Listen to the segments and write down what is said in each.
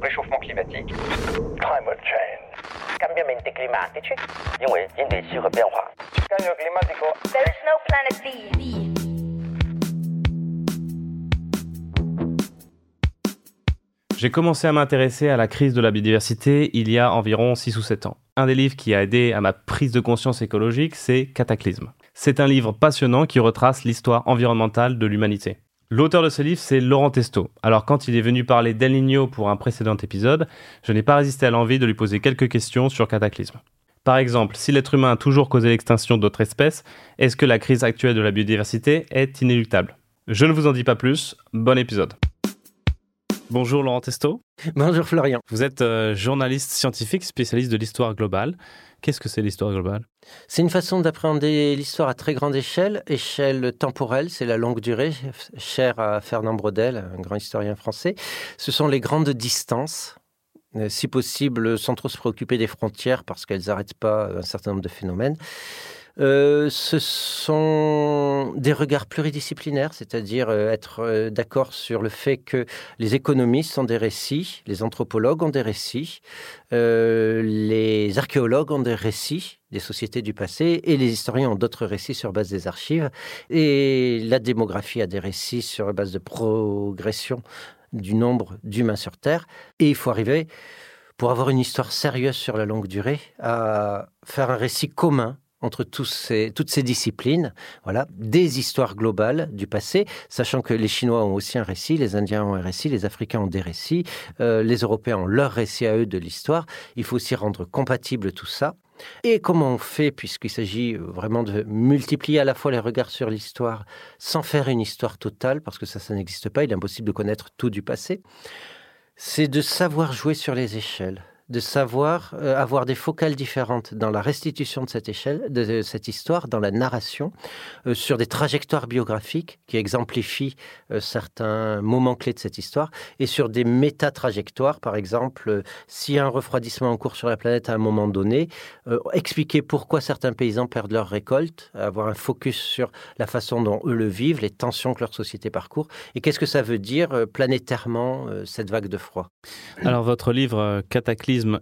réchauffement climatique. Climate change. Cambiamenti climatici. 因为因为气候变化。 Cambio climatico. There's no planet B. J'ai commencé à m'intéresser à la crise de la biodiversité il y a environ 6 ou 7 ans. Un des livres qui a aidé à ma prise de conscience écologique, c'est Cataclysme. C'est un livre passionnant qui retrace l'histoire environnementale de l'humanité. L'auteur de ce livre, c'est Laurent Testo. Alors quand il est venu parler d'El Niño pour un précédent épisode, je n'ai pas résisté à l'envie de lui poser quelques questions sur Cataclysme. Par exemple, si l'être humain a toujours causé l'extinction d'autres espèces, est-ce que la crise actuelle de la biodiversité est inéluctable? Je ne vous en dis pas plus, bon épisode. Bonjour Laurent Testo. Bonjour Florian. Vous êtes euh, journaliste scientifique spécialiste de l'histoire globale. Qu'est-ce que c'est l'histoire globale? C'est une façon d'appréhender l'histoire à très grande échelle, échelle temporelle, c'est la longue durée, chère à Fernand Braudel, un grand historien français. Ce sont les grandes distances, euh, si possible sans trop se préoccuper des frontières parce qu'elles n'arrêtent pas un certain nombre de phénomènes. Euh, ce sont des regards pluridisciplinaires, c'est-à-dire euh, être euh, d'accord sur le fait que les économistes ont des récits, les anthropologues ont des récits, les archéologues ont des récits des sociétés du passé et les historiens ont d'autres récits sur base des archives. Et la démographie a des récits sur base de progression du nombre d'humains sur Terre. Et il faut arriver pour avoir une histoire sérieuse sur la longue durée à faire un récit commun entre toutes ces disciplines, voilà, des histoires globales du passé, sachant que les Chinois ont aussi un récit, les Indiens ont un récit, les Africains ont des récits, euh, les Européens ont leur récit à eux de l'histoire. Il faut aussi rendre compatible tout ça. Et comment on fait, puisqu'il s'agit vraiment de multiplier à la fois les regards sur l'histoire sans faire une histoire totale, parce que ça, ça n'existe pas, il est impossible de connaître tout du passé, c'est de savoir jouer sur les échelles de savoir euh, avoir des focales différentes dans la restitution de cette échelle, de, cette histoire, dans la narration, euh, sur des trajectoires biographiques qui exemplifient euh, certains moments clés de cette histoire, et sur des méta-trajectoires, par exemple, s'il y a un refroidissement en cours sur la planète à un moment donné, expliquer pourquoi certains paysans perdent leur récolte, avoir un focus sur la façon dont eux le vivent, les tensions que leur société parcourt, et qu'est-ce que ça veut dire planétairement, cette vague de froid. Alors votre livre euh,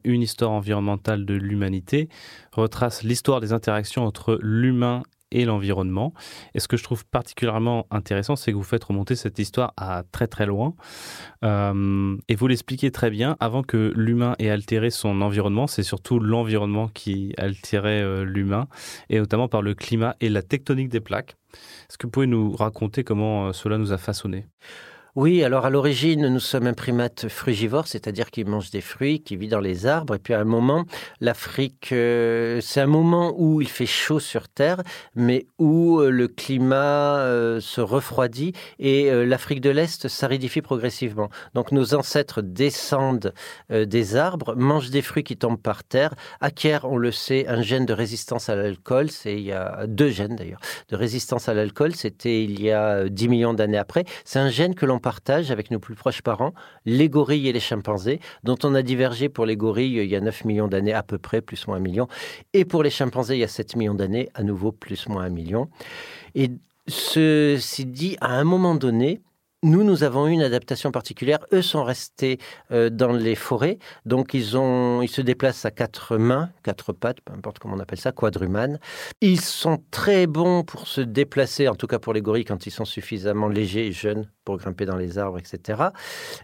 Une histoire environnementale de l'humanité, retrace l'histoire des interactions entre l'humain et l'environnement. Et ce que je trouve particulièrement intéressant, c'est que vous faites remonter cette histoire à très très loin. Euh, et vous l'expliquez très bien, avant que l'humain ait altéré son environnement, c'est surtout l'environnement qui altérait euh, l'humain, et notamment par le climat et la tectonique des plaques. Est-ce que vous pouvez nous raconter comment euh, cela nous a façonné Oui, alors à l'origine, nous sommes un primate frugivore, c'est-à-dire qui mange des fruits, qui vit dans les arbres. Et puis à un moment, l'Afrique, euh, c'est un moment où il fait chaud sur Terre, mais où euh, le climat euh, se refroidit et l'Afrique de l'Est s'aridifie progressivement. Donc nos ancêtres descendent des arbres, mangent des fruits qui tombent par terre, acquièrent, on le sait, un gène de résistance à l'alcool. C'est il y a deux gènes d'ailleurs de résistance à l'alcool. C'était il y a euh, 10 millions d'années après. C'est un gène que l'on partage avec nos plus proches parents, les gorilles et les chimpanzés, dont on a divergé pour les gorilles il y a 9 millions d'années à peu près, plus ou moins un million, et pour les chimpanzés il y a 7 millions d'années, à nouveau plus ou moins un million. Et ceci dit, à un moment donné, nous, nous avons eu une adaptation particulière. Eux sont restés euh, dans les forêts, donc ils, ont, ils se déplacent à quatre mains, quatre pattes, peu importe comment on appelle ça, quadrumanes. Ils sont très bons pour se déplacer, en tout cas pour les gorilles, quand ils sont suffisamment légers et jeunes pour grimper dans les arbres, etc.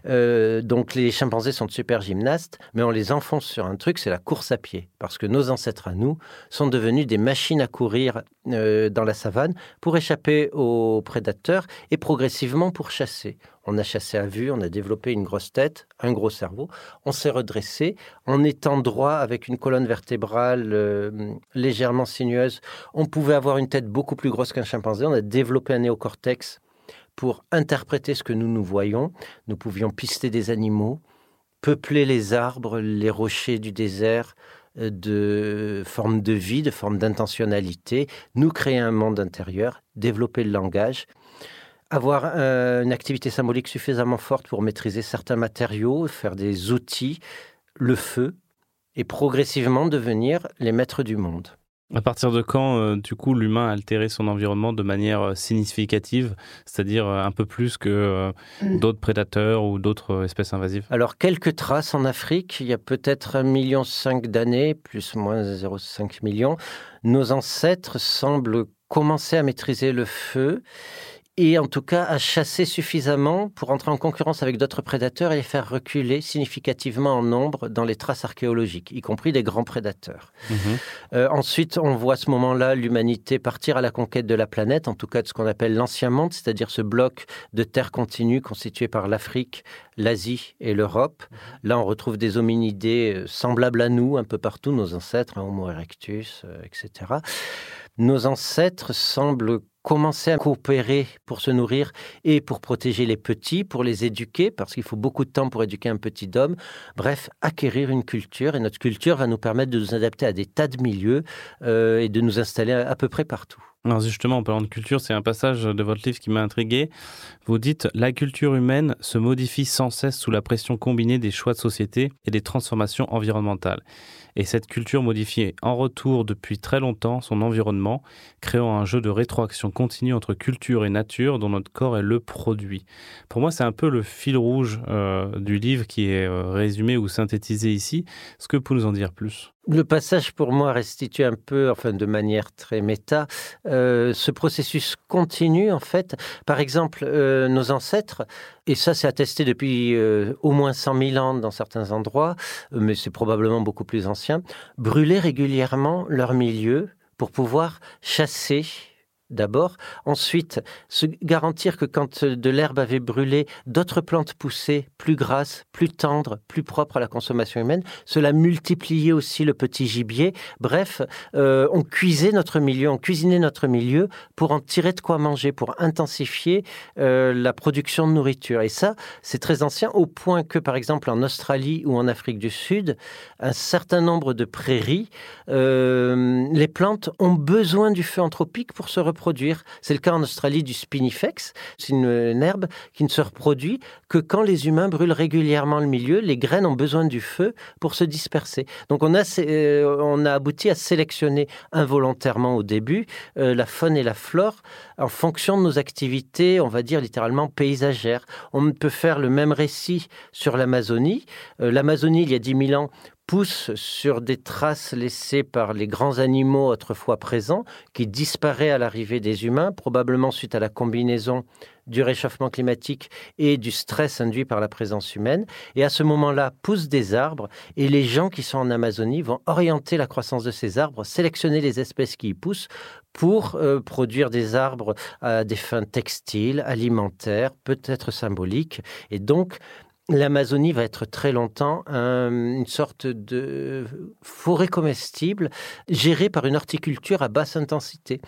Euh, donc les chimpanzés sont de super gymnastes, mais on les enfonce sur un truc, c'est la course à pied, parce que nos ancêtres à nous sont devenus des machines à courir euh, dans la savane pour échapper aux prédateurs et progressivement pour chasser. On a chassé à vue, on a développé une grosse tête, un gros cerveau, on s'est redressé en étant droit avec une colonne vertébrale euh, légèrement sinueuse. On pouvait avoir une tête beaucoup plus grosse qu'un chimpanzé, on a développé un néocortex pour interpréter ce que nous nous voyons. Nous pouvions pister des animaux, peupler les arbres, les rochers du désert euh, de formes de vie, de formes d'intentionnalité, nous créer un monde intérieur, développer le langage, avoir euh, une activité symbolique suffisamment forte pour maîtriser certains matériaux, faire des outils, le feu, et progressivement devenir les maîtres du monde. À partir de quand, euh, du coup, l'humain a altéré son environnement de manière euh, significative, c'est-à-dire euh, un peu plus que Mm. d'autres prédateurs ou d'autres espèces invasives? Alors, quelques traces en Afrique, il y a peut-être 1,5 million d'années, plus ou moins 0,5 million. Nos ancêtres semblent commencer à maîtriser le feu et en tout cas à chasser suffisamment pour entrer en concurrence avec d'autres prédateurs et les faire reculer significativement en nombre dans les traces archéologiques, y compris des grands prédateurs. Mhm. Euh, ensuite, on voit à ce moment-là l'humanité partir à la conquête de la planète, en tout cas de ce qu'on appelle l'ancien monde, c'est-à-dire ce bloc de terre continue constitué par l'Afrique, l'Asie et l'Europe. Là, on retrouve des hominidés euh, semblables à nous un peu partout, nos ancêtres, hein, Homo erectus, euh, etc. Nos ancêtres semblent commencer à coopérer pour se nourrir et pour protéger les petits, pour les éduquer, parce qu'il faut beaucoup de temps pour éduquer un petit homme. Bref, acquérir une culture. Et notre culture va nous permettre de nous adapter à des tas de milieux euh, et de nous installer à, peu près partout. Alors justement, en parlant de culture, c'est un passage de votre livre qui m'a intrigué. Vous dites La culture humaine se modifie sans cesse sous la pression combinée des choix de société et des transformations environnementales. Et cette culture modifie en retour depuis très longtemps son environnement, créant un jeu de rétroaction continue entre culture et nature dont notre corps est le produit. Pour moi, c'est un peu le fil rouge euh, du livre qui est euh, résumé ou synthétisé ici. Est-ce que vous nous en dire plus? Le passage, pour moi, restitue un peu, enfin de manière très méta, euh, ce processus continu, en fait. Par exemple, nos ancêtres, et ça c'est attesté depuis euh, au moins 100 000 ans dans certains endroits, mais c'est probablement beaucoup plus ancien, brûlaient régulièrement leur milieu pour pouvoir chasser d'abord. Ensuite, se garantir que quand de l'herbe avait brûlé, d'autres plantes poussaient plus grasses, plus tendres, plus propres à la consommation humaine. Cela multipliait aussi le petit gibier. Bref, euh, on cuisait notre milieu, on cuisinait notre milieu pour en tirer de quoi manger, pour intensifier euh, la production de nourriture. Et ça, c'est très ancien, au point que, par exemple, en Australie ou en Afrique du Sud, un certain nombre de prairies, euh, les plantes ont besoin du feu anthropique pour se reproduire. C'est le cas en Australie du spinifex. C'est une, herbe qui ne se reproduit que quand les humains brûlent régulièrement le milieu. Les graines ont besoin du feu pour se disperser. Donc on a, euh, on a abouti à sélectionner involontairement au début euh, la faune et la flore en fonction de nos activités, on va dire littéralement paysagères. On peut faire le même récit sur l'Amazonie. Euh, L'Amazonie, il y a 10 000 ans, pousse sur des traces laissées par les grands animaux autrefois présents, qui disparaient à l'arrivée des humains, probablement suite à la combinaison du réchauffement climatique et du stress induit par la présence humaine. Et à ce moment-là, poussent des arbres, et les gens qui sont en Amazonie vont orienter la croissance de ces arbres, sélectionner les espèces qui y poussent pour euh, produire des arbres à des fins textiles, alimentaires, peut-être symboliques. Et donc, L'Amazonie va être très longtemps un, une sorte de forêt comestible gérée par une horticulture à basse intensité.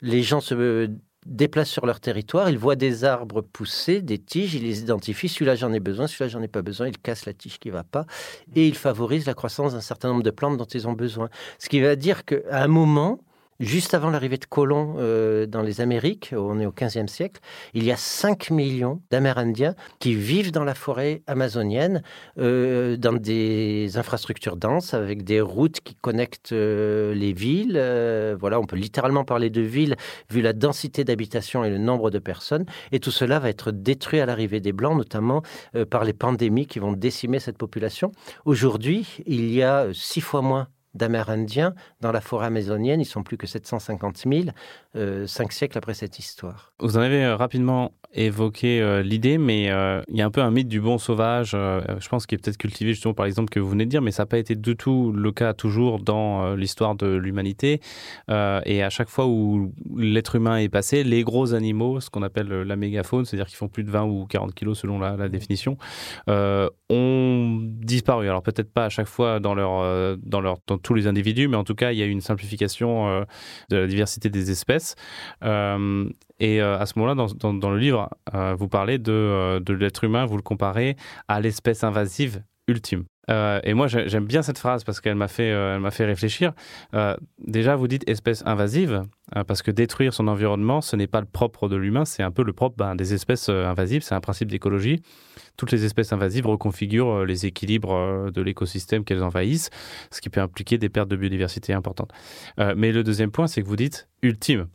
Les gens se déplacent sur leur territoire, ils voient des arbres pousser, des tiges, ils les identifient, celui-là j'en ai besoin, celui-là j'en ai pas besoin, ils cassent la tige qui va pas, et ils favorisent la croissance d'un certain nombre de plantes dont ils ont besoin. Ce qui va dire qu'à un moment, Juste avant l'arrivée de colons euh, dans les Amériques, on est au 15e siècle, il y a 5 millions d'Amérindiens qui vivent dans la forêt amazonienne, euh, dans des infrastructures denses, avec des routes qui connectent euh, les villes. voilà, on peut littéralement parler de villes, vu la densité d'habitation et le nombre de personnes. Et tout cela va être détruit à l'arrivée des Blancs, notamment par les pandémies qui vont décimer cette population. Aujourd'hui, il y a six fois moins d'Amérindiens dans la forêt amazonienne. Ils sont plus que 750 000, euh, cinq siècles après cette histoire. Vous en avez euh, rapidement évoqué euh, l'idée, mais il y a un peu un mythe du bon sauvage, je pense, qui est peut-être cultivé justement par l'exemple que vous venez de dire, mais ça n'a pas été du tout le cas toujours dans l'histoire de l'humanité. Et à chaque fois où l'être humain est passé, les gros animaux, ce qu'on appelle la mégafaune, c'est-à-dire qui font plus de 20 ou 40 kilos selon la, la définition, ont disparu. Alors peut-être pas à chaque fois dans, leur, dans, leur, tous les individus, mais en tout cas, il y a eu une simplification euh, de la diversité des espèces. Euh, et euh, à ce moment-là, dans, le livre, vous parlez de l'être humain, vous le comparez à l'espèce invasive ultime. Euh, et moi, j'ai- j'aime bien cette phrase parce qu'elle m'a fait, euh, réfléchir. Euh, déjà, vous dites espèce invasive, parce que détruire son environnement, ce n'est pas le propre de l'humain, c'est un peu le propre ben, des espèces invasives, c'est un principe d'écologie. Toutes les espèces invasives reconfigurent les équilibres de l'écosystème qu'elles envahissent, ce qui peut impliquer des pertes de biodiversité importantes. Mais le deuxième point, c'est que vous dites ultime.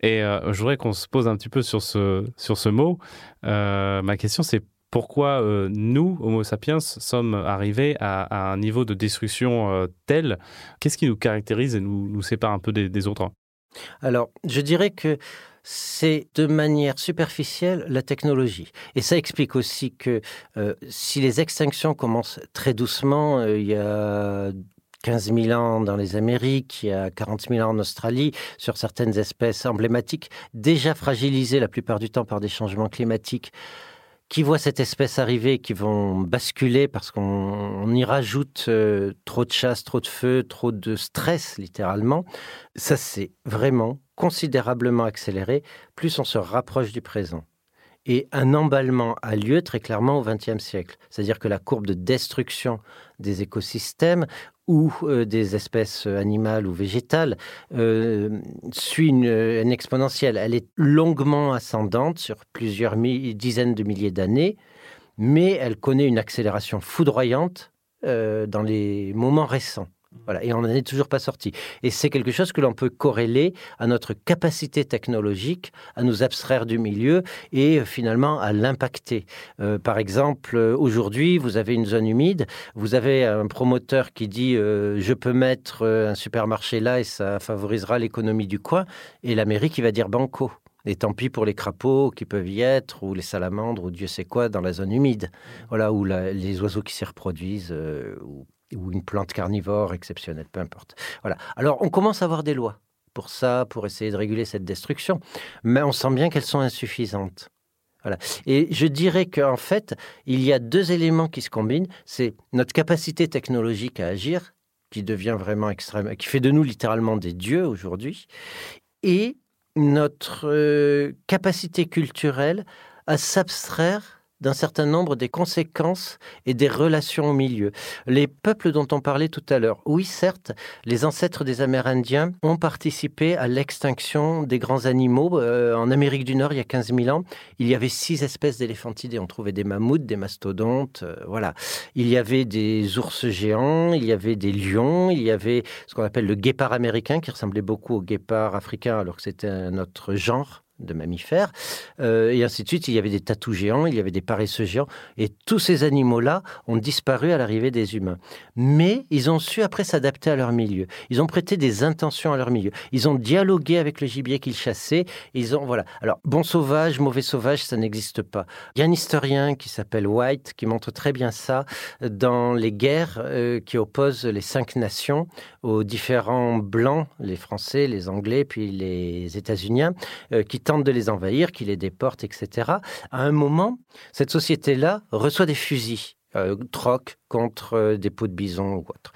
Et je voudrais qu'on se pose un petit peu sur ce, mot. Ma question, c'est pourquoi euh, nous, Homo sapiens, sommes arrivés à, un niveau de destruction euh, tel Qu'est-ce qui nous caractérise et nous, sépare un peu des, autres? Alors, je dirais que c'est de manière superficielle la technologie. Et ça explique aussi que euh, si les extinctions commencent très doucement, il y a 15 000 ans dans les Amériques, il y a 40 000 ans en Australie, sur certaines espèces emblématiques, déjà fragilisées la plupart du temps par des changements climatiques, qui voient cette espèce arriver, qui vont basculer parce qu'on on y rajoute euh, trop de chasse, trop de feu, trop de stress, littéralement. Ça, c'est vraiment considérablement accéléré, plus on se rapproche du présent. Et un emballement a lieu très clairement au XXe siècle. C'est-à-dire que la courbe de destruction des écosystèmes ou euh, des espèces animales ou végétales euh, suit une, exponentielle. Elle est longuement ascendante sur plusieurs dizaines de milliers d'années, mais elle connaît une accélération foudroyante euh, dans les moments récents. Voilà, et on n'en est toujours pas sorti. Et c'est quelque chose que l'on peut corréler à notre capacité technologique à nous abstraire du milieu et euh, finalement à l'impacter. Euh, par exemple, euh, aujourd'hui, vous avez une zone humide, vous avez un promoteur qui dit euh, je peux mettre un supermarché là et ça favorisera l'économie du coin, et la mairie qui va dire banco. Et tant pis pour les crapauds qui peuvent y être, ou les salamandres, ou Dieu sait quoi, dans la zone humide. Voilà, ou les oiseaux qui s'y reproduisent, euh, ou, ou une plante carnivore exceptionnelle, peu importe. Voilà. Alors, on commence à avoir des lois pour ça, pour essayer de réguler cette destruction, mais on sent bien qu'elles sont insuffisantes. Voilà. Et je dirais qu'en fait, il y a deux éléments qui se combinent. C'est notre capacité technologique à agir, qui devient vraiment extrême, qui fait de nous littéralement des dieux aujourd'hui, et notre euh, capacité culturelle à s'abstraire d'un certain nombre des conséquences et des relations au milieu. Les peuples dont on parlait tout à l'heure, oui certes, les ancêtres des Amérindiens ont participé à l'extinction des grands animaux. Euh, en Amérique du Nord, il y a 15 000 ans, il y avait six espèces d'éléphantidés. On trouvait des mammouths, des mastodontes, euh, voilà. Il y avait des ours géants, il y avait des lions, il y avait ce qu'on appelle le guépard américain, qui ressemblait beaucoup au guépard africain, alors que c'était un autre genre de mammifères, euh, et ainsi de suite. Il y avait des tatous géants, il y avait des paresseux géants, et tous ces animaux-là ont disparu à l'arrivée des humains. Mais ils ont su après s'adapter à leur milieu. Ils ont prêté des intentions à leur milieu. Ils ont dialogué avec le gibier qu'ils chassaient. Ils ont voilà. Alors bon sauvage, mauvais sauvage, ça n'existe pas. Il y a un historien qui s'appelle White qui montre très bien ça dans les guerres euh, qui opposent les cinq nations aux différents blancs, les Français, les Anglais, puis les États-Uniens, euh, qui tentent de les envahir, qui les déportent, etc. À un moment, cette société-là reçoit des fusils, euh, troc contre euh, des peaux de bison ou autre.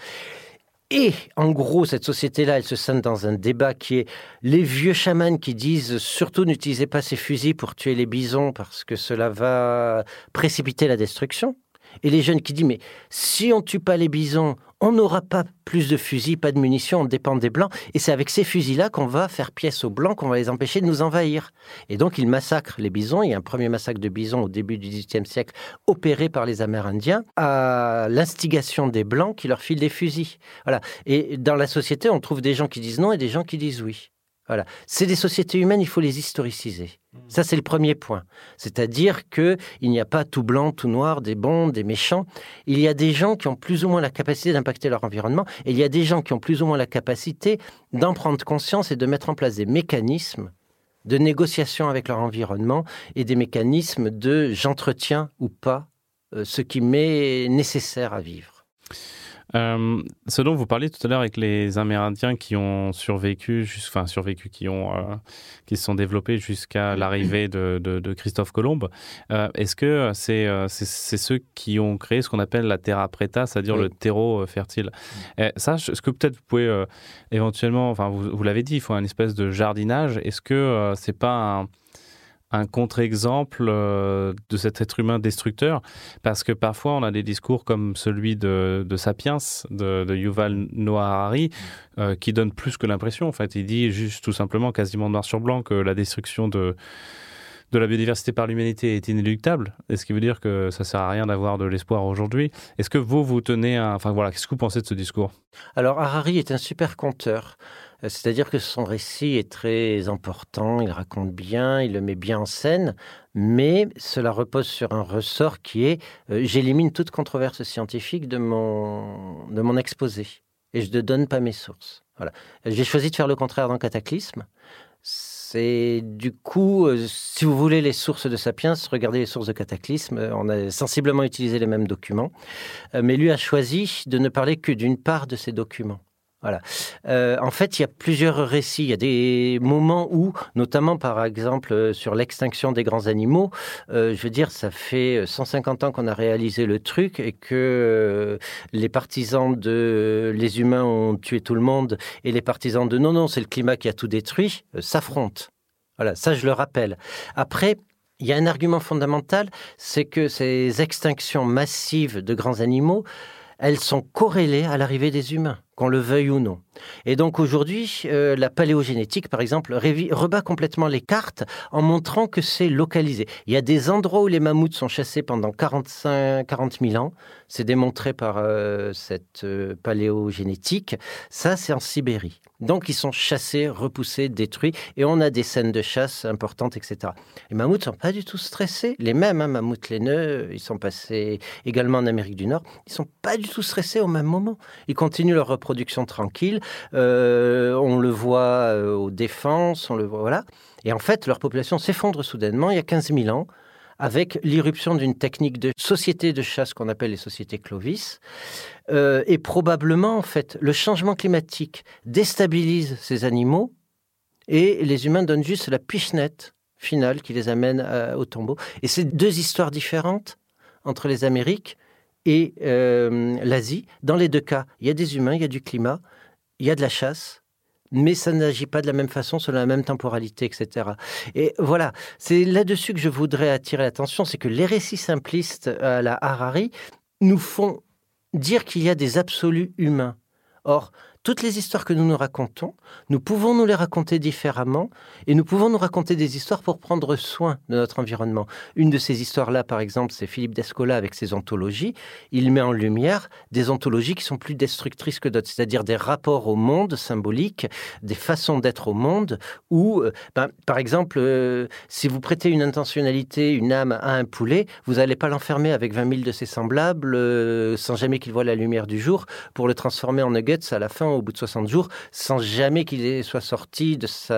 Et en gros, cette société-là, elle se scinde dans un débat qui est les vieux chamans qui disent surtout n'utilisez pas ces fusils pour tuer les bisons parce que cela va précipiter la destruction. Et les jeunes qui disent mais si on tue pas les bisons, on n'aura pas plus de fusils, pas de munitions, on dépend des blancs. Et c'est avec ces fusils-là qu'on va faire pièce aux blancs, qu'on va les empêcher de nous envahir. Et donc ils massacrent les bisons. Il y a un premier massacre de bisons au début du XVIIIe siècle, opéré par les Amérindiens, à l'instigation des blancs qui leur filent des fusils. Voilà. Et dans la société, on trouve des gens qui disent non et des gens qui disent oui. Voilà. C'est des sociétés humaines, il faut les historiciser. Ça, c'est le premier point. C'est-à-dire qu'il n'y a pas tout blanc, tout noir, des bons, des méchants. Il y a des gens qui ont plus ou moins la capacité d'impacter leur environnement et il y a des gens qui ont plus ou moins la capacité d'en prendre conscience et de mettre en place des mécanismes de négociation avec leur environnement et des mécanismes de j'entretiens ou pas euh, ce qui m'est nécessaire à vivre. Euh, ce dont vous parliez tout à l'heure avec les Amérindiens qui ont survécu, enfin survécu, qui ont, euh, qui se sont développés jusqu'à l'arrivée de, de- de Christophe Colomb. euh, Est-ce que c'est c'est ceux qui ont créé ce qu'on appelle la terra preta, c'est-à-dire Oui. le terreau fertile? Eh, Ça, est-ce que peut-être vous pouvez éventuellement, enfin vous, vous l'avez dit, il faut un espèce de jardinage. Est-ce que c'est pas un un contre-exemple euh, de cet être humain destructeur, parce que parfois on a des discours comme celui de, Sapiens, de, Yuval Noah Harari, euh, qui donne plus que l'impression. En fait, il dit juste tout simplement, quasiment noir sur blanc, que la destruction de de la biodiversité par l'humanité est inéluctable, est ce qui veut dire que ça sert à rien d'avoir de l'espoir aujourd'hui. Est-ce que vous, vous tenez un... Enfin voilà, qu'est-ce que vous pensez de ce discours? Alors Harari est un super conteur. Euh, c'est-à-dire que son récit est très important, il raconte bien, il le met bien en scène, mais cela repose sur un ressort qui est euh, j'élimine toute controverse scientifique de mon, de mon exposé et je ne donne pas mes sources. Voilà. J'ai choisi de faire le contraire dans Cataclysme. C'est du coup, euh, si vous voulez les sources de Sapiens, regardez les sources de Cataclysme. On a sensiblement utilisé les mêmes documents, mais lui a choisi de ne parler que d'une part de ces documents. Voilà. Euh, en fait, il y a plusieurs récits. Il y a des moments où, notamment par exemple euh, sur l'extinction des grands animaux, euh, je veux dire, ça fait 150 ans qu'on a réalisé le truc et que les partisans de les humains ont tué tout le monde et les partisans de non, non, c'est le climat qui a tout détruit, s'affrontent. Voilà, ça je le rappelle. Après, il y a un argument fondamental, c'est que ces extinctions massives de grands animaux, elles sont corrélées à l'arrivée des humains qu'on le veuille ou non. Et donc aujourd'hui, euh, la paléogénétique, par exemple, rebat complètement les cartes en montrant que c'est localisé. Il y a des endroits où les mammouths sont chassés pendant 45, 40 000 ans. C'est démontré par euh, cette euh, paléogénétique. Ça, c'est en Sibérie. Donc ils sont chassés, repoussés, détruits. Et on a des scènes de chasse importantes, etc. Les mammouths sont pas du tout stressés. Les mêmes hein, mammouths laineux, ils sont passés également en Amérique du Nord. Ils sont pas du tout stressés au même moment. Ils continuent leur production tranquille. Euh, on le voit euh, aux défenses, on le voit, voilà. Et en fait, leur population s'effondre soudainement il y a 15 000 ans avec l'irruption d'une technique de société de chasse qu'on appelle les sociétés Clovis. Euh, et probablement, en fait, le changement climatique déstabilise ces animaux et les humains donnent juste la pichenette finale qui les amène au tombeau. Et c'est deux histoires différentes entre les Amériques et euh, l'Asie. Dans les deux cas, il y a des humains, il y a du climat, il y a de la chasse, mais ça n'agit pas de la même façon, sur la même temporalité, etc. Et voilà, c'est là-dessus que je voudrais attirer l'attention, c'est que les récits simplistes à la Harari nous font dire qu'il y a des absolus humains. Or, toutes les histoires que nous nous racontons, nous pouvons nous les raconter différemment et nous pouvons nous raconter des histoires pour prendre soin de notre environnement. Une de ces histoires-là, par exemple, c'est Philippe Descola avec ses anthologies. Il met en lumière des anthologies qui sont plus destructrices que d'autres, c'est-à-dire des rapports au monde symboliques, des façons d'être au monde où, euh, ben, par exemple, euh, si vous prêtez une intentionnalité, une âme à un poulet, vous n'allez pas l'enfermer avec 20 000 de ses semblables euh, sans jamais qu'il voit la lumière du jour pour le transformer en nuggets à la fin au bout de 60 jours sans jamais qu'il soit sorti de, sa,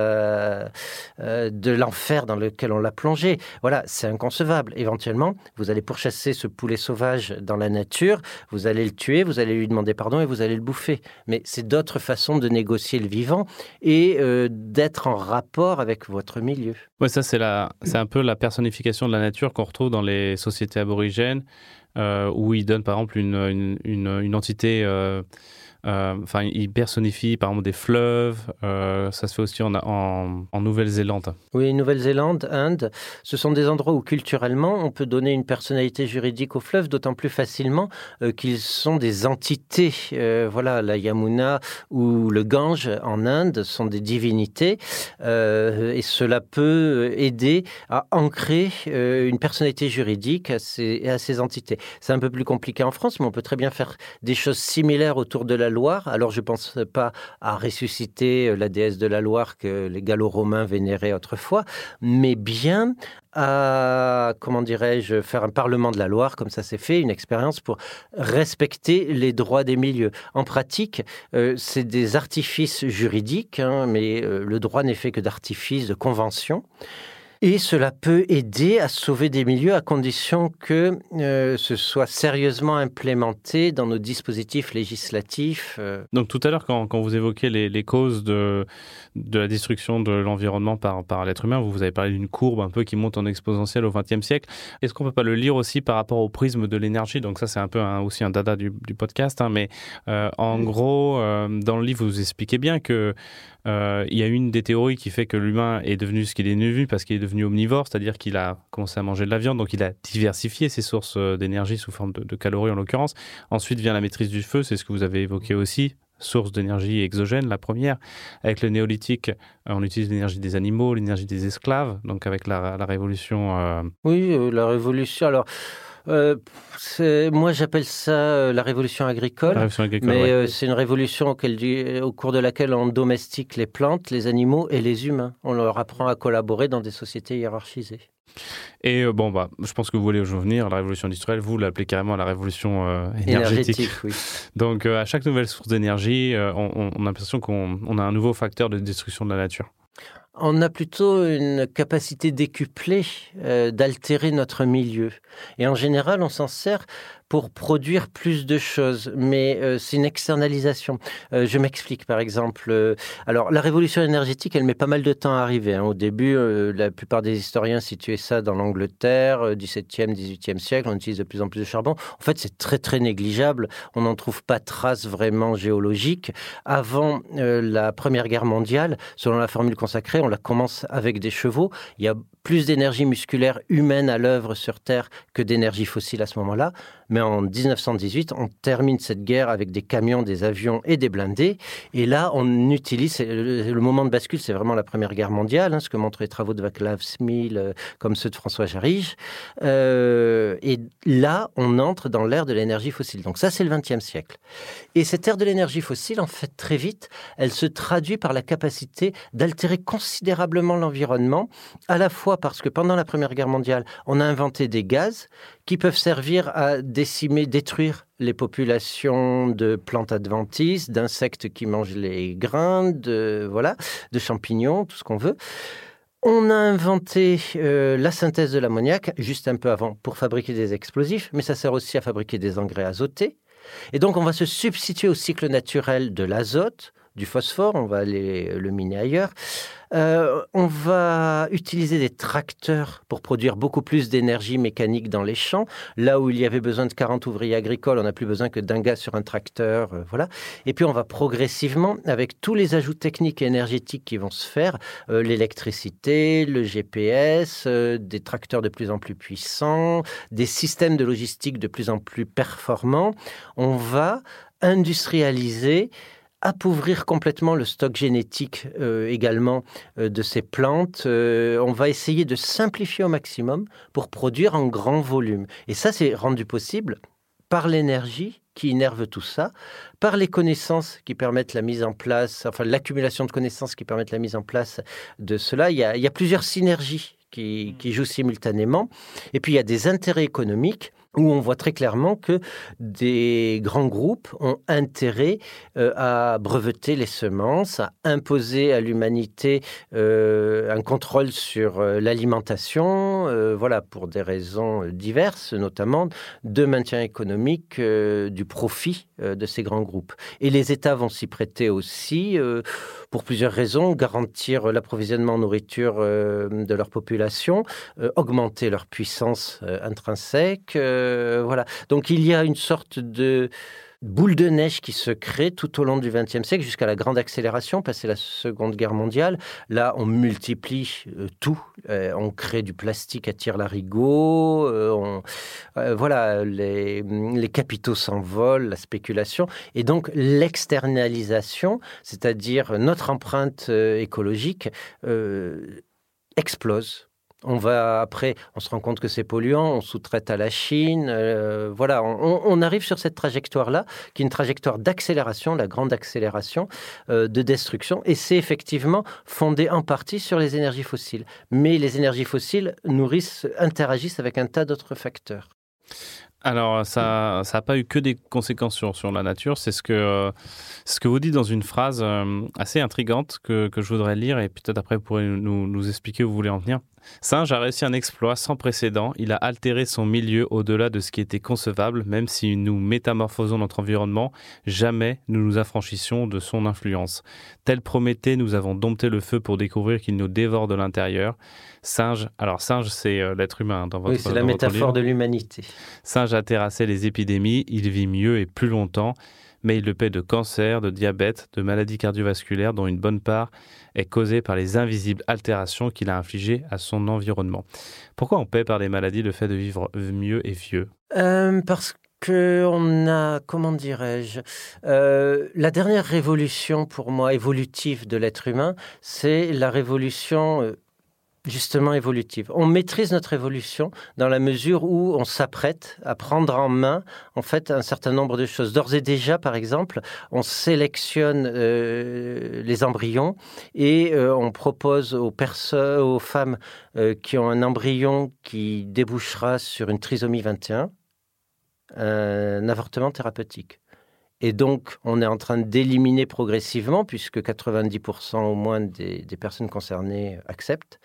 euh, de l'enfer dans lequel on l'a plongé. Voilà, c'est inconcevable. Éventuellement, vous allez pourchasser ce poulet sauvage dans la nature, vous allez le tuer, vous allez lui demander pardon et vous allez le bouffer. Mais c'est d'autres façons de négocier le vivant et euh, d'être en rapport avec votre milieu. Oui, ça c'est, un peu la personnification de la nature qu'on retrouve dans les sociétés aborigènes, euh, où ils donnent par exemple une, une, entité enfin, il personnifie par exemple des fleuves. Euh, ça se fait aussi en, en, Nouvelle-Zélande. Oui, Nouvelle-Zélande, Inde, ce sont des endroits où culturellement on peut donner une personnalité juridique aux fleuves, d'autant plus facilement euh, qu'ils sont des entités. voilà, la Yamuna ou le Gange en Inde sont des divinités et cela peut aider à ancrer une personnalité juridique à ces, à ces entités. C'est un peu plus compliqué en France, mais on peut très bien faire des choses similaires autour de la Loire. Alors je ne pense pas à ressusciter euh, la déesse de la Loire que les Gallo-Romains vénéraient autrefois, mais bien à, comment dirais-je, faire un Parlement de la Loire, comme ça s'est fait, une expérience pour respecter les droits des milieux. En pratique, euh, c'est des artifices juridiques, hein, mais euh, le droit n'est fait que d'artifices, de conventions. Et cela peut aider à sauver des milieux à condition que euh, ce soit sérieusement implémenté dans nos dispositifs législatifs. Euh. Donc tout à l'heure, quand, quand, vous évoquez les, les, causes de, de la destruction de l'environnement par, par l'être humain, vous avez parlé d'une courbe un peu qui monte en exponentielle au XXe siècle. Est-ce qu'on peut pas le lire aussi par rapport au prisme de l'énergie? Donc ça, c'est un peu aussi un dada du, du podcast. Hein, mais euh, en gros, dans le livre, vous expliquez bien que Euh, il y a une des théories qui fait que l'humain est devenu ce qu'il est devenu parce qu'il est devenu omnivore, c'est-à-dire qu'il a commencé à manger de la viande, donc il a diversifié ses sources euh, d'énergie sous forme de, calories en l'occurrence. Ensuite vient la maîtrise du feu, c'est ce que vous avez évoqué aussi, source d'énergie exogène, la première. Avec le néolithique, euh, on utilise l'énergie des animaux, l'énergie des esclaves, donc avec la, révolution. Oui, la révolution. Alors, euh, moi j'appelle ça euh, la révolution agricole. la révolution agricole. Mais ouais. euh, c'est une révolution auquel au cours de laquelle on domestique les plantes, les animaux et les humains. On leur apprend à collaborer dans des sociétés hiérarchisées. Et bon, bah, je pense que vous voulez veux venir, la révolution industrielle, vous l'appelez carrément la révolution euh, énergétique. Énergétique, oui. Donc, euh, à chaque nouvelle source d'énergie, euh, on, on- on a l'impression qu'on on a un nouveau facteur de destruction de la nature. On a plutôt une capacité décuplée euh, d'altérer notre milieu. Et en général, on s'en sert pour produire plus de choses, mais euh, c'est une externalisation. Euh, je m'explique, par exemple. euh, alors, la révolution énergétique, elle met pas mal de temps à arriver. hein. Au début, la plupart des historiens situaient ça dans l'Angleterre, euh, 17e, 18e siècle. On utilise de plus en plus de charbon. En fait, c'est très, très négligeable. On n'en trouve pas trace vraiment géologique. Avant la Première Guerre mondiale, selon la formule consacrée, on la commence avec des chevaux. Il y a plus d'énergie musculaire humaine à l'œuvre sur Terre que d'énergie fossile à ce moment-là. Mais en 1918, on termine cette guerre avec des camions, des avions et des blindés. Et là, on utilise, c'est le, moment de bascule, c'est vraiment la Première Guerre mondiale, hein, ce que montrent les travaux de Václav Smil, euh, comme ceux de François Jarige. Euh, et là, on entre dans l'ère de l'énergie fossile. Donc ça, c'est le XXe siècle. Et cette ère de l'énergie fossile, en fait, très vite, elle se traduit par la capacité d'altérer considérablement l'environnement, à la fois parce que pendant la Première Guerre mondiale, on a inventé des gaz qui peuvent servir à décimer, détruire les populations de plantes adventices, d'insectes qui mangent les grains, de, voilà, de champignons, tout ce qu'on veut. On a inventé euh, la synthèse de l'ammoniac juste un peu avant pour fabriquer des explosifs, mais ça sert aussi à fabriquer des engrais azotés. Et donc on va se substituer au cycle naturel de l'azote, du phosphore, on va aller le miner ailleurs. Euh, on va utiliser des tracteurs pour produire beaucoup plus d'énergie mécanique dans les champs. Là où il y avait besoin de 40 ouvriers agricoles, on n'a plus besoin que d'un gars sur un tracteur. euh, voilà. Et puis on va progressivement, avec tous les ajouts techniques et énergétiques qui vont se faire, euh, l'électricité, le GPS, des tracteurs de plus en plus puissants, des systèmes de logistique de plus en plus performants, on va industrialiser appauvrir complètement le stock génétique euh, également euh, de ces plantes. Euh, on va essayer de simplifier au maximum pour produire en grand volume. Et ça, c'est rendu possible par l'énergie qui innerve tout ça, par les connaissances qui permettent la mise en place, enfin l'accumulation de connaissances qui permettent la mise en place de cela. Il y a, plusieurs synergies qui jouent simultanément. Et puis il y a des intérêts économiques où on voit très clairement que des grands groupes ont intérêt euh, à breveter les semences, à imposer à l'humanité euh, un contrôle sur euh, l'alimentation, voilà, pour des raisons diverses, notamment de maintien économique du profit de ces grands groupes. Et les États vont s'y prêter aussi pour plusieurs raisons, garantir l'approvisionnement en nourriture de leur population, augmenter leur puissance intrinsèque, euh, voilà. Donc il y a une sorte de boule de neige qui se crée tout au long du XXe siècle jusqu'à la grande accélération, passé la Seconde Guerre mondiale. Là, on multiplie euh, tout. Euh, on crée du plastique à tir larigot. on- euh, voilà, les, les capitaux s'envolent, la spéculation. Et donc l'externalisation, c'est-à-dire notre empreinte écologique, explose. On va après, on se rend compte que c'est polluant, on sous-traite à la Chine. euh, voilà, on, arrive sur cette trajectoire-là, qui est une trajectoire d'accélération, la grande accélération euh, de destruction. Et c'est effectivement fondé en partie sur les énergies fossiles. Mais les énergies fossiles nourrissent, interagissent avec un tas d'autres facteurs. Alors, ça n'a pas eu que des conséquences sur, sur la nature. C'est ce que, euh, ce que vous dites dans une phrase assez intrigante que, que je voudrais lire et peut-être après vous pourrez nous, nous expliquer où vous voulez en venir. Singe a réussi un exploit sans précédent. Il a altéré son milieu au-delà de ce qui était concevable, même si nous métamorphosons notre environnement, jamais nous nous affranchissions de son influence. Tel Prométhée, nous avons dompté le feu pour découvrir qu'il nous dévore de l'intérieur. Singe, alors singe, c'est euh, l'être humain dans votre oui, c'est la métaphore de l'humanité. Singe a terrassé les épidémies, il vit mieux et plus longtemps, mais il le paie de cancer, de diabète, de maladies cardiovasculaires dont une bonne part est causée par les invisibles altérations qu'il a infligées à son environnement. Pourquoi on paie par les maladies le fait de vivre mieux et vieux? Euh, parce qu'on a, comment dirais-je, euh, la dernière révolution pour moi évolutive de l'être humain, c'est la révolution euh, justement évolutive. On maîtrise notre évolution dans la mesure où on s'apprête à prendre en main en fait un certain nombre de choses. D'ores et déjà, par exemple, on sélectionne euh, les embryons et euh, on propose aux femmes euh, qui ont un embryon qui débouchera sur une trisomie 21 un avortement thérapeutique. Et donc, on est en train d'éliminer progressivement, puisque 90% au moins des, personnes concernées acceptent,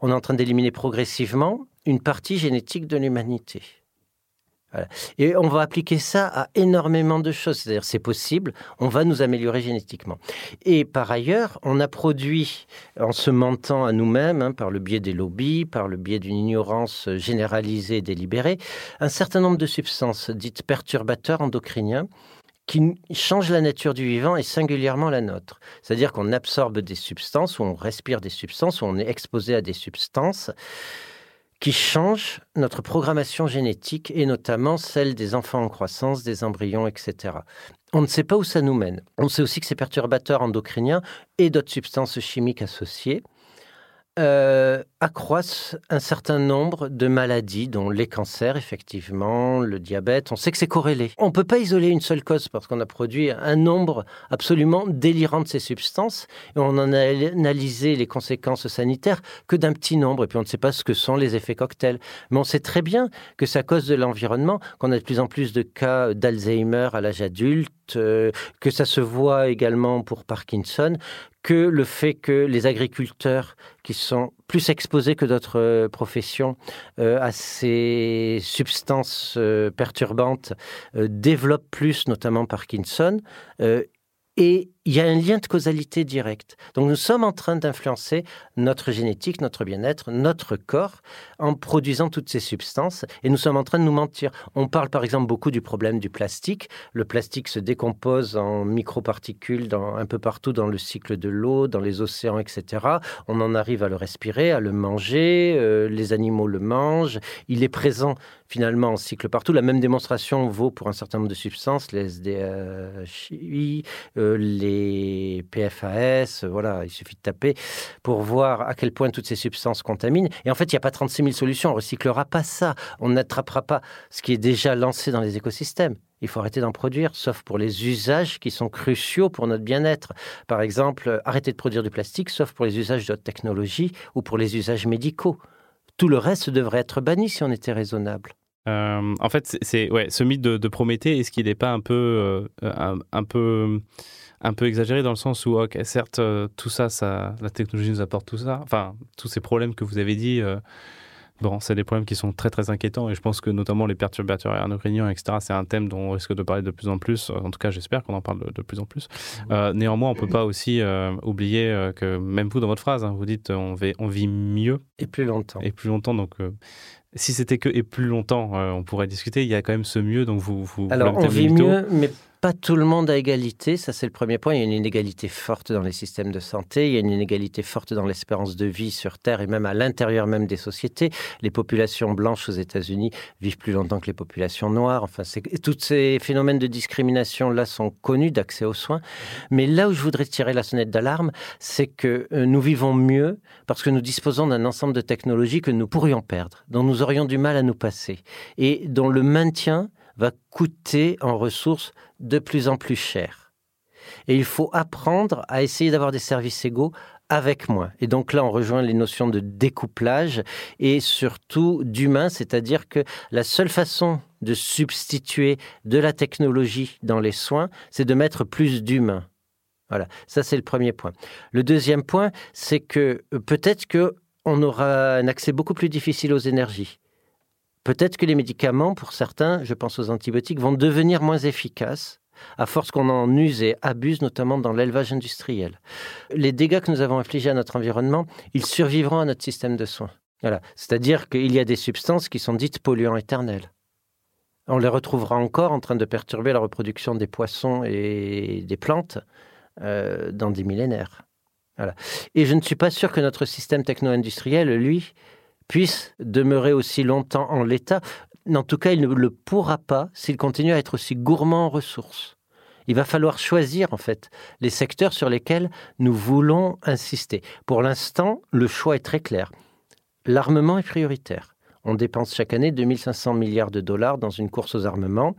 on est en train d'éliminer progressivement une partie génétique de l'humanité. Et on va appliquer ça à énormément de choses. C'est-à-dire, c'est possible, on va nous améliorer génétiquement. Et par ailleurs, on a produit, en se mentant à nous-mêmes, hein, par le biais des lobbies, par le biais d'une ignorance généralisée et délibérée, un certain nombre de substances dites perturbateurs endocriniens qui changent la nature du vivant et singulièrement la nôtre. C'est-à-dire qu'on absorbe des substances, ou on respire des substances, ou on est exposé à des substances qui changent notre programmation génétique et notamment celle des enfants en croissance, des embryons, etc. On ne sait pas où ça nous mène. On sait aussi que ces perturbateurs endocriniens et d'autres substances chimiques associées euh, accroissent un certain nombre de maladies, dont les cancers, effectivement, le diabète. On sait que c'est corrélé. On ne peut pas isoler une seule cause parce qu'on a produit un nombre absolument délirant de ces substances et on en a analysé les conséquences sanitaires que d'un petit nombre. Et puis on ne sait pas ce que sont les effets cocktails. Mais on sait très bien que c'est à cause de l'environnement qu'on a de plus en plus de cas d'Alzheimer à l'âge adulte, euh, que ça se voit également pour Parkinson, que le fait que les agriculteurs qui sont plus exposés que d'autres euh, professions euh, à ces substances perturbantes développent plus, notamment Parkinson. Et il y a un lien de causalité direct. Donc nous sommes en train d'influencer notre génétique, notre bien-être, notre corps en produisant toutes ces substances et nous sommes en train de nous mentir. On parle par exemple beaucoup du problème du plastique. Le plastique se décompose en microparticules dans, un peu partout dans le cycle de l'eau, dans les océans, etc. On en arrive à le respirer, à le manger, euh, les animaux le mangent. Il est présent finalement en cycle partout. La même démonstration vaut pour un certain nombre de substances, les SDHI, euh, les PFAS, voilà, il suffit de taper pour voir à quel point toutes ces substances contaminent. Et en fait, il n'y a pas 36 000 solutions, on ne recyclera pas ça, on n'attrapera pas ce qui est déjà lancé dans les écosystèmes. Il faut arrêter d'en produire, sauf pour les usages qui sont cruciaux pour notre bien-être. Par exemple, arrêter de produire du plastique, sauf pour les usages de haute technologie ou pour les usages médicaux. Tout le reste devrait être banni si on était raisonnable. Euh, en fait, c'est ouais, ce mythe de, Prométhée, est-ce qu'il n'est pas un peu, euh, un, peu, un peu exagéré dans le sens où, ok, certes, euh, tout ça, ça, la technologie nous apporte tout ça, enfin, tous ces problèmes que vous avez dit, euh, bon, c'est des problèmes qui sont très très inquiétants et je pense que notamment les perturbateurs endocriniens, etc., c'est un thème dont on risque de parler de plus en plus. En tout cas, j'espère qu'on en parle de, de, plus en plus. Euh, néanmoins, on peut pas aussi euh, oublier euh, que même vous dans votre phrase, hein, vous dites on, vit, on vit mieux et plus longtemps. Et plus longtemps, donc si c'était que et plus longtemps, euh, on pourrait discuter. Il y a quand même ce mieux, donc vous. vous Alors, vous on vit mieux, mais pas tout le monde à égalité. Ça, c'est le premier point. Il y a une inégalité forte dans les systèmes de santé. Il y a une inégalité forte dans l'espérance de vie sur Terre et même à l'intérieur même des sociétés. Les populations blanches aux États-Unis vivent plus longtemps que les populations noires. Enfin, tous ces phénomènes de discrimination là sont connus d'accès aux soins. Mais là où je voudrais tirer la sonnette d'alarme, c'est que euh, nous vivons mieux parce que nous disposons d'un ensemble de technologies que nous pourrions perdre, dont nous aurions du mal à nous passer et dont le maintien va coûter en ressources de plus en plus cher. Et il faut apprendre à essayer d'avoir des services égaux avec moins. Et donc là, on rejoint les notions de découplage et surtout d'humain, c'est-à-dire que la seule façon de substituer de la technologie dans les soins, c'est de mettre plus d'humain. Voilà, ça c'est le premier point. Le deuxième point, c'est que peut-être que on aura un accès beaucoup plus difficile aux énergies. Peut-être que les médicaments, pour certains, je pense aux antibiotiques, vont devenir moins efficaces à force qu'on en use et abuse, notamment dans l'élevage industriel. Les dégâts que nous avons infligés à notre environnement, ils survivront à notre système de soins. Voilà. C'est-à-dire qu'il y a des substances qui sont dites polluants éternels. On les retrouvera encore en train de perturber la reproduction des poissons et des plantes euh, dans des millénaires. Voilà. Et je ne suis pas sûr que notre système techno-industriel, lui, puisse demeurer aussi longtemps en l'état. En tout cas, il ne le pourra pas s'il continue à être aussi gourmand en ressources. Il va falloir choisir en fait les secteurs sur lesquels nous voulons insister. Pour l'instant, le choix est très clair. L'armement est prioritaire. On dépense chaque année 2500 milliards de dollars dans une course aux armements.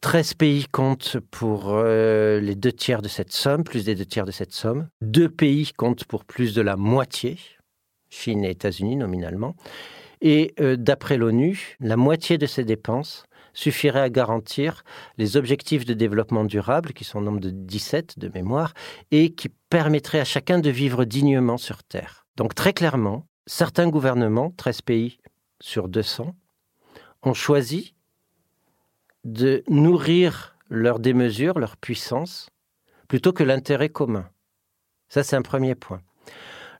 13 pays comptent pour euh, les deux tiers de cette somme, plus des deux tiers de cette somme. Deux pays comptent pour plus de la moitié, Chine et États-Unis nominalement. Et euh, d'après l'ONU, la moitié de ces dépenses suffirait à garantir les objectifs de développement durable, qui sont au nombre de 17 de mémoire, et qui permettraient à chacun de vivre dignement sur Terre. Donc très clairement, certains gouvernements, 13 pays sur 200, ont choisi de nourrir leur démesure, leur puissance, plutôt que l'intérêt commun. Ça, c'est un premier point.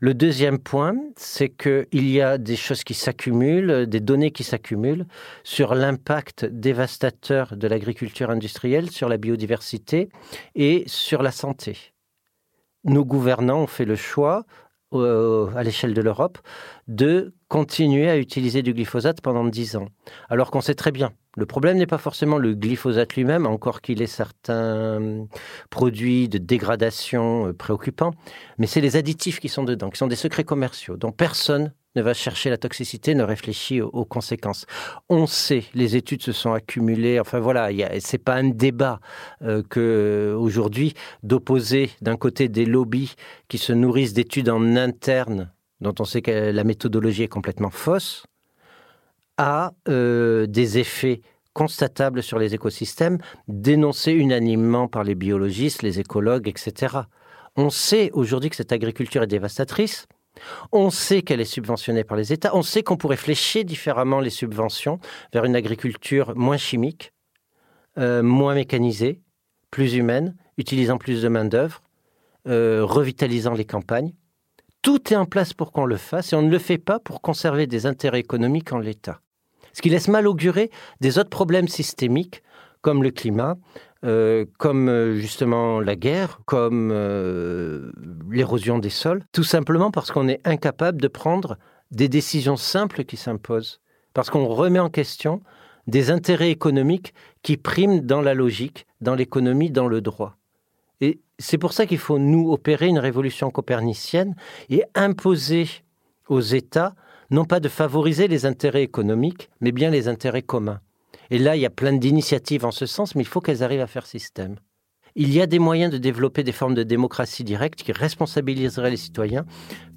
Le deuxième point, c'est qu'il y a des choses qui s'accumulent, des données qui s'accumulent sur l'impact dévastateur de l'agriculture industrielle sur la biodiversité et sur la santé. Nos gouvernants ont fait le choix, à l'échelle de l'Europe, de continuer à utiliser du glyphosate pendant dix ans, alors qu'on sait très bien le problème n'est pas forcément le glyphosate lui-même, encore qu'il ait certains produits de dégradation euh, préoccupants, mais c'est les additifs qui sont dedans, qui sont des secrets commerciaux, dont personne ne va chercher la toxicité, ne réfléchit aux, conséquences. On sait, les études se sont accumulées. Enfin voilà, c'est pas un débat euh, que aujourd'hui d'opposer d'un côté des lobbies qui se nourrissent d'études en interne, dont on sait que la méthodologie est complètement fausse, a euh, des effets constatables sur les écosystèmes, dénoncés unanimement par les biologistes, les écologues, etc. On sait aujourd'hui que cette agriculture est dévastatrice. On sait qu'elle est subventionnée par les États. On sait qu'on pourrait flécher différemment les subventions vers une agriculture moins chimique, euh, moins mécanisée, plus humaine, utilisant plus de main-d'œuvre, euh, revitalisant les campagnes. Tout est en place pour qu'on le fasse et on ne le fait pas pour conserver des intérêts économiques en l'État ce qui laisse mal augurer des autres problèmes systémiques comme le climat, euh, comme euh, justement la guerre, comme euh, l'érosion des sols, tout simplement parce qu'on est incapable de prendre des décisions simples qui s'imposent, parce qu'on remet en question des intérêts économiques qui priment dans la logique, dans l'économie, dans le droit. Et c'est pour ça qu'il faut nous opérer une révolution copernicienne et imposer aux États non pas de favoriser les intérêts économiques, mais bien les intérêts communs. Et là, il y a plein d'initiatives en ce sens, mais il faut qu'elles arrivent à faire système. Il y a des moyens de développer des formes de démocratie directe qui responsabiliseraient les citoyens,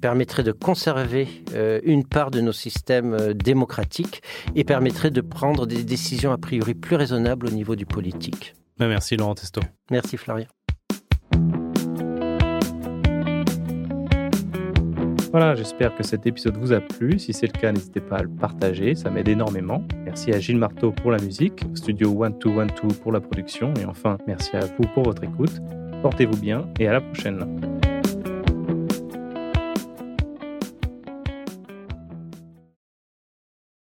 permettraient de conserver euh, une part de nos systèmes euh, démocratiques et permettraient de prendre des décisions a priori plus raisonnables au niveau du politique. Ben, merci Laurent Testo. Merci Florian. Voilà, j'espère que cet épisode vous a plu. Si c'est le cas, n'hésitez pas à le partager, ça m'aide énormément. Merci à Gilles Marteau pour la musique, Studio 1212 pour la production, et enfin, merci à vous pour votre écoute. Portez-vous bien et à la prochaine.